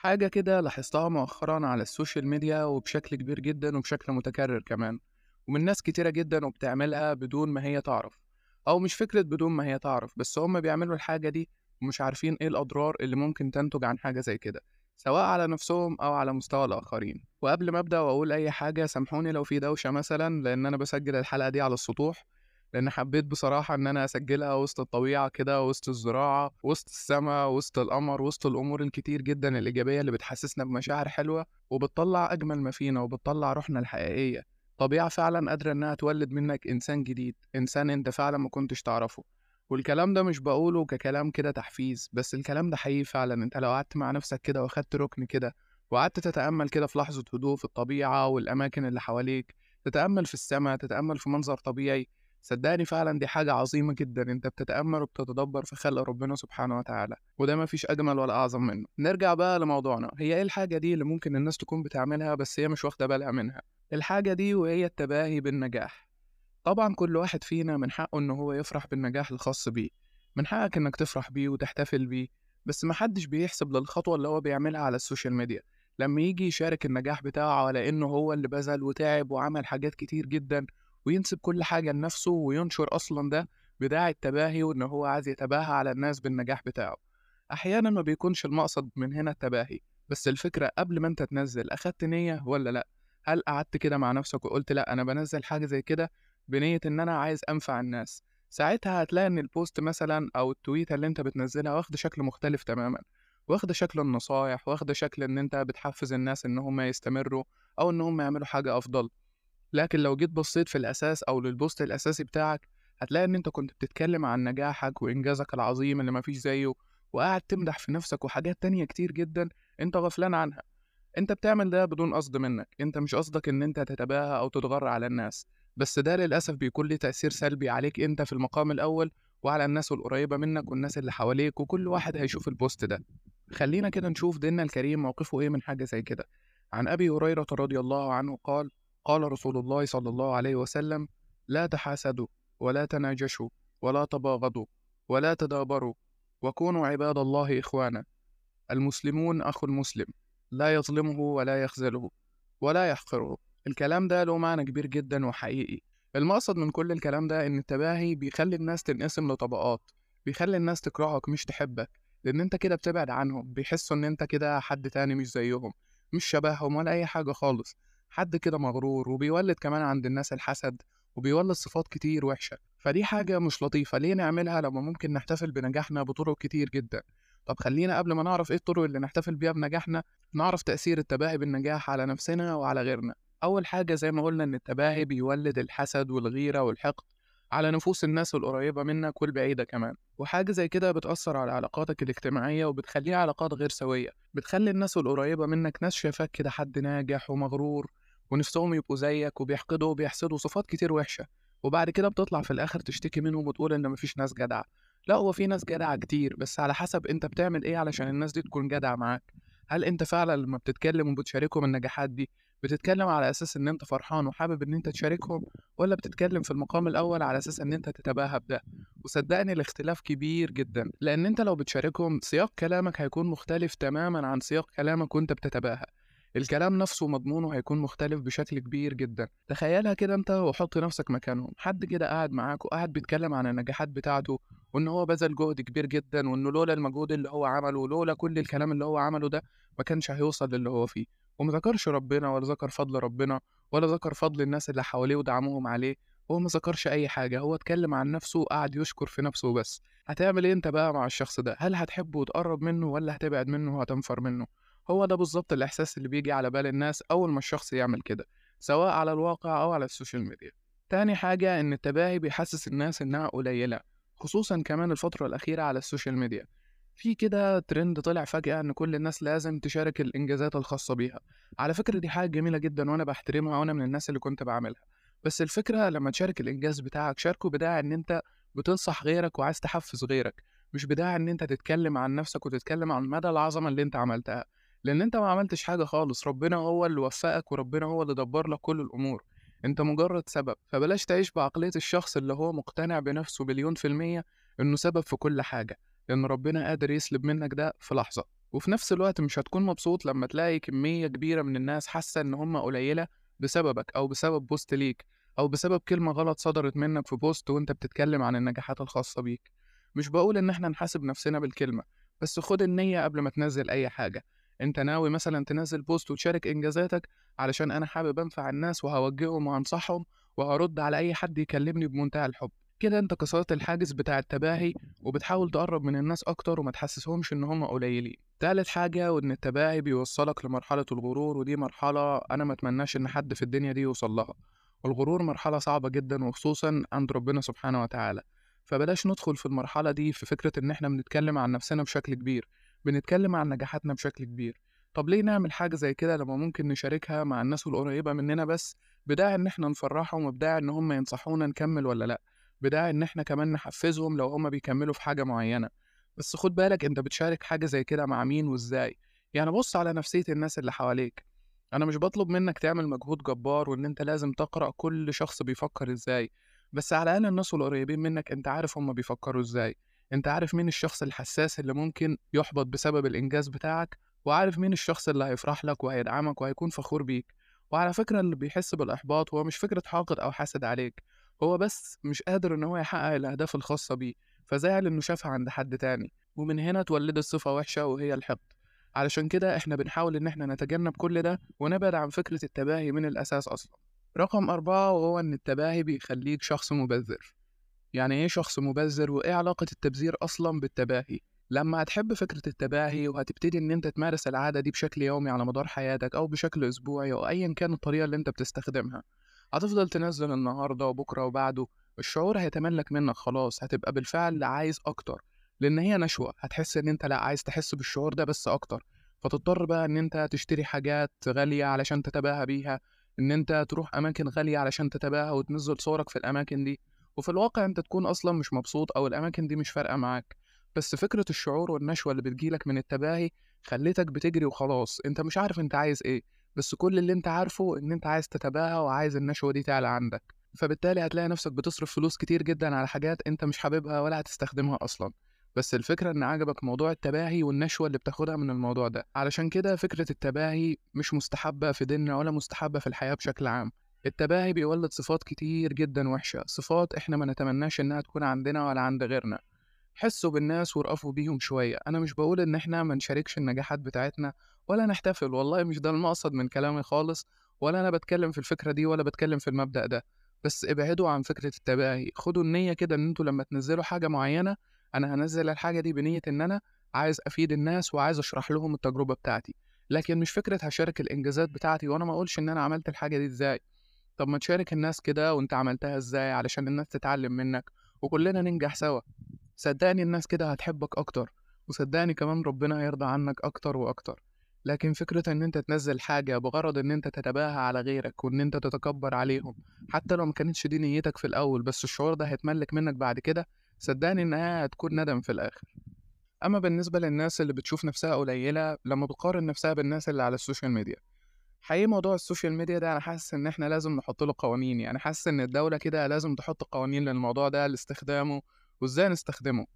حاجة كده لاحظتها مؤخرًا على السوشيال ميديا وبشكل كبير جدًا وبشكل متكرر كمان، ومن ناس كتيرة جدًا وبتعملها بدون ما هي تعرف، أو مش فكرة بدون ما هي تعرف، بس هُم بيعملوا الحاجة دي ومش عارفين إيه الأضرار اللي ممكن تنتج عن حاجة زي كده، سواء على نفسهم أو على مستوى الآخرين. وقبل ما أبدأ وأقول أي حاجة سامحوني لو في دوشة مثلًا، لإن أنا باسجل الحلقة دي على السطوح، لإن حبيت بصراحة إن أنا أسجلها وسط الطبيعة كده، وسط الزراعة، وسط السما، وسط القمر، وسط الأمور الكتير جدًا الإيجابية اللي بتحسسنا بمشاعر حلوة، وبتطلّع أجمل ما فينا، وبتطلّع روحنا الحقيقية. طبيعة فعلًا قادرة إنها تولد منك إنسان جديد، إنسان أنت فعلًا ما كنتش تعرفه. والكلام ده مش باقوله ككلام كده تحفيز، بس الكلام ده حقيقي فعلًا، أنت لو قعدت مع نفسك كده وأخدت ركن كده، وقعدت تتأمل كده في لحظة هدوء في الطبيعة والأماكن اللي حواليك، تتأمل في السما، تتأمل في منظر طبيعي، صدقني فعلًا دي حاجة عظيمة جدًا، أنت بتتأمل وبتتدبر في خلق ربنا سبحانه وتعالى، وده ما فيش أجمل ولا أعظم منه. نرجع بقى لموضوعنا، هي إيه الحاجة دي اللي ممكن الناس تكون بتعملها بس هي مش واخدة بالها منها؟ الحاجة دي وهي التباهي بالنجاح. طبعًا كل واحد فينا من حقه إن هو يفرح بالنجاح الخاص بيه، من حقك إنك تفرح بيه وتحتفل بيه، بس ما حدش بيحسب للخطوة اللي هو بيعملها على السوشيال ميديا، لما ييجي يشارك النجاح بتاعه على إنه هو اللي بذل وتعب وعمل حاجات كتير جدًا، وينسب كل حاجة لنفسه وينشر أصلًا ده بداعي التباهي وإن هو عايز يتباهى على الناس بالنجاح بتاعه. أحيانًا ما بيكونش المقصد من هنا التباهي، بس الفكرة قبل ما أنت تنزل أخدت نية والّا لأ؟ هل قعدت كده مع نفسك وقُلت لأ أنا بانزّل حاجة زي كده بنية إن أنا عايز أنفع الناس، ساعتها هتلاقي إن البوست مثلًا أو التويتة اللي أنت بتنزّلها واخدة شكل مختلف تمامًا، واخدة شكل النصايح، واخدة شكل إن أنت بتحفّز الناس إن هم يستمروا أو إن هم يعملوا حاجة أفضل. لكن لو جيت بصيت في الأساس أو للبوست الأساسي بتاعك، هتلاقي إن أنت كنت بتتكلم عن نجاحك وإنجازك العظيم اللي ما فيش زيه، وقاعد تمدح في نفسك وحاجات تانية كتير جدًا أنت غفلان عنها. أنت بتعمل ده بدون قصد منك، أنت مش قصدك إن أنت تتباهى أو تتغر على الناس، بس ده للأسف بيكون ليه تأثير سلبي عليك أنت في المقام الأول، وعلى الناس القريبة منك والناس اللي حواليك وكل واحد هيشوف البوست ده. خلينا كده نشوف ديننا الكريم موقفه إيه من حاجة زي كده. عن أبي هريرة رضي الله عنه قال: قال رسول الله صلى الله عليه وسلم: لا تحاسدوا ولا تناجشوا ولا تباغضوا ولا تدابروا وكونوا عباد الله إخوانا. المسلمون أخو المسلم لا يظلمه ولا يخذله ولا يحقره. الكلام ده له معنى كبير جدًا وحقيقي. المقصد من كل الكلام ده إن التباهي بيخلي الناس تنقسم لطبقات، بيخلي الناس تكرهك مش تحبك، لأن أنت كده بتبعد عنهم، بيحسوا إن أنت كده حد تاني مش زيهم، مش شبههم ولا أي حاجة خالص، حد كده مغرور وبيولد كمان عند الناس الحسد، وبيولد صفات كتير وحشة، فدي حاجة مش لطيفة، ليه نعملها لما ممكن نحتفل بنجاحنا بطرق كتير جدًا؟ طب خلينا قبل ما نعرف إيه الطرق اللي نحتفل بيها بنجاحنا، نعرف تأثير التباهي بالنجاح على نفسنا وعلى غيرنا. أول حاجة زي ما قلنا إن التباهي بيولد الحسد والغيرة والحقد على نفوس الناس القريبة منك والبعيدة كمان، وحاجة زي كده بتأثر على علاقاتك الاجتماعية وبتخليها علاقات غير سوية، بتخلي الناس القريبة منك ناس شايفاك كده حد ناجح ومغرور ونفسهم يبقوا زيك وبيحقدوا وبيحسدوا صفات كتير وحشة، وبعد كده بتطلع في الآخر تشتكي منهم وتقول إن مفيش ناس جدعة، لأ هو في ناس جدعة كتير بس على حسب أنت بتعمل إيه علشان الناس دي تكون جدعة معاك، هل أنت فعلًا لما بتتكلم وبتشاركهم النجاحات دي بتتكلم على أساس إن أنت فرحان وحابب إن أنت تشاركهم، والّا بتتكلم في المقام الأول على أساس إن أنت تتباهى بده؟ وصدقني الاختلاف كبير جدًا، لأن أنت لو بتشاركهم سياق كلامك هيكون مختلف تمامًا عن سياق كلامك وأنت بتتباهى، الكلام نفسه ومضمونه هيكون مختلف بشكل كبير جدًا، تخيلها كده أنت وحط نفسك مكانهم، حد كده قاعد معاك وقاعد بيتكلم عن النجاحات بتاعته، وإن هو بذل جهد كبير جدًا، وإنه لولا المجهود اللي هو عمله ولولا كل الكلام اللي هو عمله ده ما كانش هيوصل للي هو فيه، وما ذكرش ربنا ولا ذكر فضل ربنا ولا ذكر فضل الناس اللي حواليه ودعمهم عليه، هو ما ذكرش أي حاجة، هو اتكلم عن نفسه وقعد يشكر في نفسه وبس. هتعمل إيه أنت بقى مع الشخص ده؟ هل هتحبه وتقرب منه والّا هتبعد منه وهتنفر منه؟ هو ده بالضبط الإحساس اللي بييجي على بال الناس أول ما الشخص يعمل كده، سواء على الواقع أو على السوشيال ميديا. تاني حاجة إن التباهي بيحسس الناس إنها قليلة، خصوصًا كمان الفترة الأخيرة على السوشيال ميديا. في كده ترند طلع فجأة إن كل الناس لازم تشارك الإنجازات الخاصة بيها، على فكرة دي حاجة جميلة جدًا وأنا باحترمها وأنا من الناس اللي كنت باعملها، بس الفكرة لما تشارك الإنجاز بتاعك شاركه بداعي إن أنت بتنصح غيرك وعايز تحفز غيرك، مش بداعي إن أنت تتكلم عن نفسك وتتكلم عن مدى العظمة اللي أنت عملتها، لأن أنت ما عملتش حاجة خالص، ربنا هو اللي وفقك وربنا هو اللي دبر لك كل الأمور، أنت مجرد سبب، فبلاش تعيش بعقلية الشخص اللي هو مقتنع بنفسه مليون في المِيّة إنه سبب في كل حاجة، لأن ربنا قادر يسلب منك ده في لحظة. وفي نفس الوقت مش هتكون مبسوط لما تلاقي كمية كبيرة من الناس حاسة إن هم قليلة بسببك أو بسبب post ليك أو بسبب كلمة غلط صدرت منك في post وأنت بتتكلم عن النجاحات الخاصة بيك. مش بقول إن إحنا نحاسب نفسنا بالكلمة بس خد النية قبل ما تنزل أي حاجة. أنت ناوي مثلا تنزل بوست وتشارك إنجازاتك علشان أنا حابب أنفع الناس وهوجههم وهنصحهم وهرد على أي حد يكلمني بمنتهى الحب. كده أنت كسرت الحاجز بتاع التباهي وبتحاول تقرب من الناس أكتر وما تحسسهمش إن هم قليلين. تالت حاجة وإن التباهي بيوصلك لمرحلة الغرور ودي مرحلة أنا ما أتمناش إن حد في الدنيا دي يوصل لها. الغرور مرحلة صعبة جدا وخصوصا عند ربنا سبحانه وتعالى. فبلاش ندخل في المرحلة دي في فكرة إن إحنا بنتكلم عن نفسنا بشكل كبير. بنتكلم عن نجاحاتنا بشكل كبير. طب ليه نعمل حاجة زي كده لما ممكن نشاركها مع الناس القريبة مننا بس؟ بداعي إن إحنا نفرحهم وبداعي إن هم ينصحونا نكمل ولا لأ؟ بداعي إن إحنا كمان نحفزهم لو هما بيكملوا في حاجة معينة. بس خد بالك أنت بتشارك حاجة زي كده مع مين وإزاي؟ يعني بص على نفسية الناس اللي حواليك. أنا مش بطلب منك تعمل مجهود جبار وإن أنت لازم تقرأ كل شخص بيفكر إزاي. بس على الأقل الناس القريبين منك أنت عارف هما بيفكروا إزاي. أنت عارف مين الشخص الحساس اللي ممكن يحبط بسبب الإنجاز بتاعك؟ وعارف مين الشخص اللي هيفرح لك وهيدعمك وهيكون فخور بيك؟ وعلى فكرة اللي بيحس بالإحباط هو مش فكرة حاقد أو حاسد عليك هو بس مش قادر إن هو يحقق الأهداف الخاصة بيه فزعل إنه شافها عند حد تاني ومن هنا اتولدت صفة وحشة وهي الحقد. علشان كده إحنا بنحاول إن إحنا نتجنب كل ده ونبعد عن فكرة التباهي من الأساس أصلا. رقم أربعة وهو إن التباهي بيخليك شخص مبذر. يعني إيه شخص مبذر وإيه علاقة التبذير أصلا بالتباهي؟ لما هتحب فكرة التباهي وهتبتدي إن أنت تمارس العادة دي بشكل يومي على مدار حياتك أو بشكل أسبوعي أو أيا كان الطريقة اللي أنت بتستخدمها هتفضل تنزل النهاردة وبكرة وبعده الشعور هيتملك منك خلاص هتبقى بالفعل عايز أكتر لأن هي نشوة هتحس إن أنت لأ عايز تحس بالشعور ده بس أكتر فتضطر بقى إن أنت تشتري حاجات غالية علشان تتباهى بيها إن أنت تروح أماكن غالية علشان تتباهى وتنزل صورك في الأماكن دي. وفي الواقع أنت تكون أصلا مش مبسوط أو الأماكن دي مش فارقة معاك. بس فكرة الشعور والنشوة اللي بتجيلك من التباهي خليتك بتجري وخلاص. أنت مش عارف أنت عايز إيه بس كل اللي أنت عارفه إن أنت عايز تتباهى وعايز النشوة دي تعلى عندك. فبالتالي هتلاقي نفسك بتصرف فلوس كتير جدا على حاجات أنت مش حاببها ولا هتستخدمها أصلا. بس الفكرة إن عجبك موضوع التباهي والنشوة اللي بتاخدها من الموضوع ده. علشان كده فكرة التباهي مش مستحبة في ديننا ولا مستحبة في الحياة بشكل عام. التباهي بيولد صفات كتير جدا وحشة صفات إحنا ما نتمناش إنها تكون عندنا ولا عند غيرنا. حسوا بالناس وارأفوا بيهم شوية. أنا مش بقول إن إحنا ما نشاركش النجاحات بتاعتنا ولا نحتفل والله مش ده المقصد من كلامي خالص ولا أنا بتكلم في الفكرة دي ولا بتكلم في المبدأ ده. بس ابعدوا عن فكرة التباهي. خدوا النية كده إن أنتوا لما تنزلوا حاجة معينة أنا هنزل الحاجة دي بنية إن أنا عايز أفيد الناس وعايز أشرح لهم التجربة بتاعتي. لكن مش فكرة هشارك الإنجازات بتاعتي وأنا ما أقولش إن أنا عملت الحاجة دي إزاي. طب ما تشارك الناس كده وأنت عملتها إزاي علشان الناس تتعلم منك وكلنا ننجح سوا. صدقني الناس كده هتحبك أكتر وصدقني كمان ربنا هيرضى عنك أكتر وأكتر. لكن فكرة إن أنت تنزل حاجة بغرض إن أنت تتباهى على غيرك وإن أنت تتكبر عليهم حتى لو مكانتش دي نيتك في الأول بس الشعور ده هيتملك منك بعد كده صدقني إنها هتكون ندم في الآخر. أما بالنسبة للناس اللي بتشوف نفسها قليلة لما بتقارن نفسها بالناس اللي على السوشيال ميديا حقيقي موضوع السوشيال ميديا ده أنا حاسس إن إحنا لازم نحط له قوانين يعني حاسس إن الدولة كده لازم تحط قوانين للموضوع ده لاستخدامه وإزاي نستخدمه.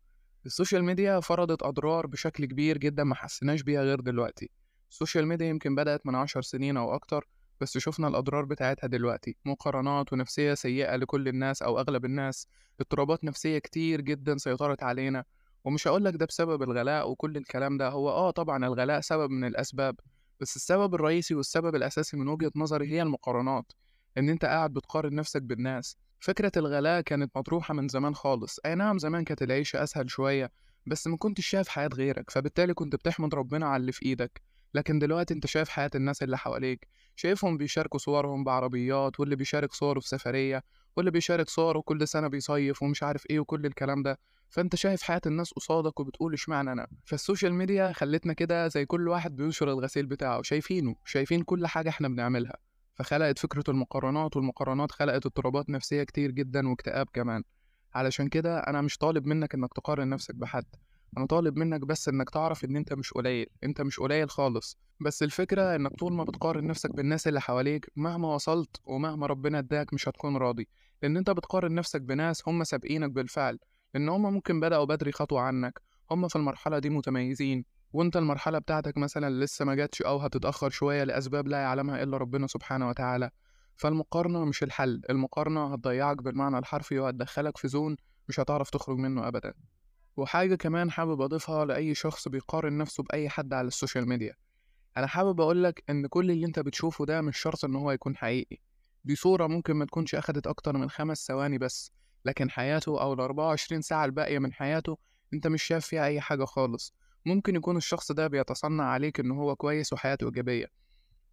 السوشيال ميديا فرضت أضرار بشكل كبير جدا ما حسيناش بيها غير دلوقتي. السوشيال ميديا يمكن بدأت من عشر سنين أو أكتر بس شفنا الأضرار بتاعتها دلوقتي. مقارنات ونفسية سيئة لكل الناس أو أغلب الناس. اضطرابات نفسية كتير جدا سيطرت علينا. ومش هقولك ده بسبب الغلاء وكل الكلام ده هو آه طبعا الغلاء سبب من الأسباب. بس السبب الرئيسي والسبب الأساسي من وجهة نظري هي المقارنات إن أنت قاعد بتقارن نفسك بالناس. فكرة الغلاء كانت مطروحة من زمان خالص. أي نعم زمان كانت العيشة أسهل شوية بس ما كنتش شايف حياة غيرك فبالتالي كنت بتحمد ربنا على اللي في إيدك. لكن دلوقتي أنت شايف حياة الناس اللي حواليك. شايفهم بيشاركوا صورهم بعربيات واللي بيشارك صوره في سفرية واللي بيشارك صوره كل سنة بيصيف ومش عارف إيه وكل الكلام ده. فأنت شايف حياة الناس قصادك وبتقول إشمعنى أنا؟ فالسوشيال ميديا خلتنا كده زي كل واحد بينشر الغسيل بتاعه شايفينه شايفين كل حاجة إحنا بنعملها. فخلقت فكرة المقارنات والمقارنات خلقت اضطرابات نفسية كتير جدا واكتئاب كمان. علشان كده أنا مش طالب منك إنك تقارن نفسك بحد. أنا طالب منك بس إنك تعرف إن أنت مش قليل أنت مش قليل خالص. بس الفكرة إنك طول ما بتقارن نفسك بالناس اللي حواليك مهما وصلت ومهما ربنا اداك مش هتكون راضي. لأن أنت بتقارن نفسك بناس هم سابقينك بالفعل. لأن هم ممكن بدأوا بدري خطوة عنك. هم في المرحلة دي متميزين. وأنت المرحلة بتاعتك مثلًا لسه ما جاتش أو هتتأخر شوية لأسباب لا يعلمها إلا ربنا سبحانه وتعالى، فالمقارنة مش الحل، المقارنة هتضيّعك بالمعنى الحرفي وهتدخّلك في zone مش هتعرف تخرج منه أبدًا. وحاجة كمان حابب أضيفها لأي شخص بيقارن نفسه بأي حد على السوشيال ميديا، أنا حابب أقول لك إن كل اللي أنت بتشوفه ده مش شرط إن هو يكون حقيقي، دي صورة ممكن ما تكونش أخدت أكتر من 5 ثواني بس، لكن حياته أو ال24 ساعة الباقية من حياته أنت مش شايف فيها أي حاجة خالص، ممكن يكون الشخص ده بيتصنع عليك إن هو كويس وحياته إيجابية،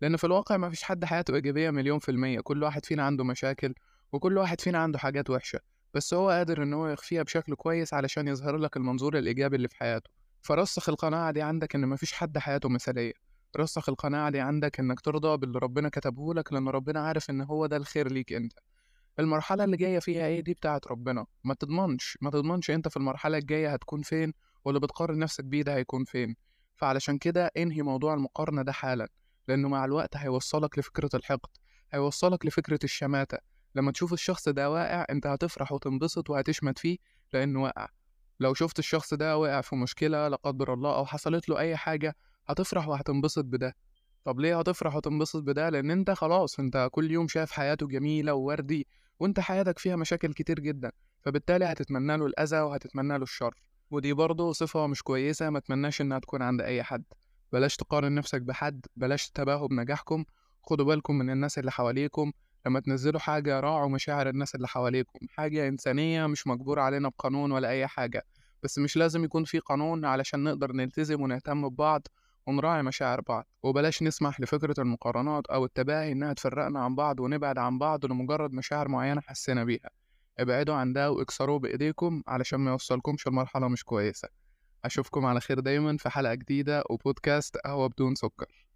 لأن في الواقع ما فيش حد حياته إيجابية مليون في المِيّة، كل واحد فينا عنده مشاكل، وكل واحد فينا عنده حاجات وحشة، بس هو قادر إن هو يخفيها بشكل كويس علشان يظهر لك المنظور الإيجابي اللي في حياته، فرسّخ القناعة دي عندك إن ما فيش حد حياته مثالية، رسّخ القناعة دي عندك إنك ترضى باللي ربنا كتبه لك، لأن ربنا عارف إن هو ده الخير ليك أنت. المرحلة اللي جاية فيها إيه؟ دي بتاعة ربنا، ما تضمنش، ما تضمنش أنت في المرحلة الجاية هتكون فين، واللي بتقارن نفسك بيه ده هيكون فين، فعلشان كده انهي موضوع المقارنة ده حالًا، لأنه مع الوقت هيوصّلك لفكرة الحقد، هيوصّلك لفكرة الشماتة، لمّا تشوف الشخص ده واقع أنت هتفرح وتنبسط وهتشمت فيه لإنه وقع، لو شُفت الشخص ده وقع في مشكلة لا قدر الله أو حصلت له أي حاجة هتفرح وهتنبسط بده. طب ليه هتفرح وتنبسط بده؟ لأن أنت خلاص أنت كل يوم شايف حياته جميلة ووردي، وأنت حياتك فيها مشاكل كتير جدًا، فبالتالي هتتمنى له الأذى وهتتمنى له الشر، ودي برضه صفة مش كويسة ما أتمناش إنها تكون عند أي حد، بلاش تقارن نفسك بحد، بلاش تباهوا بنجاحكم، خدوا بالكم من الناس اللي حواليكم، لمّا تنزّلوا حاجة راعوا مشاعر الناس اللي حواليكم، حاجة إنسانية مش مجبور علينا بقانون ولا أي حاجة، بس مش لازم يكون في قانون علشان نقدر نلتزم ونهتم ببعض ونراعي مشاعر بعض، وبلاش نسمح لفكرة المقارنات أو التباهي إنها تفرقنا عن بعض ونبعد عن بعض لمجرد مشاعر معينة حسينا بيها، ابعدوا عن ده واكسروه بإيديكم علشان ما يوصلكمش لمرحلة مش كويسة، أشوفكم على خير دايمًا في حلقة جديدة وبودكاست قهوة بدون سكر.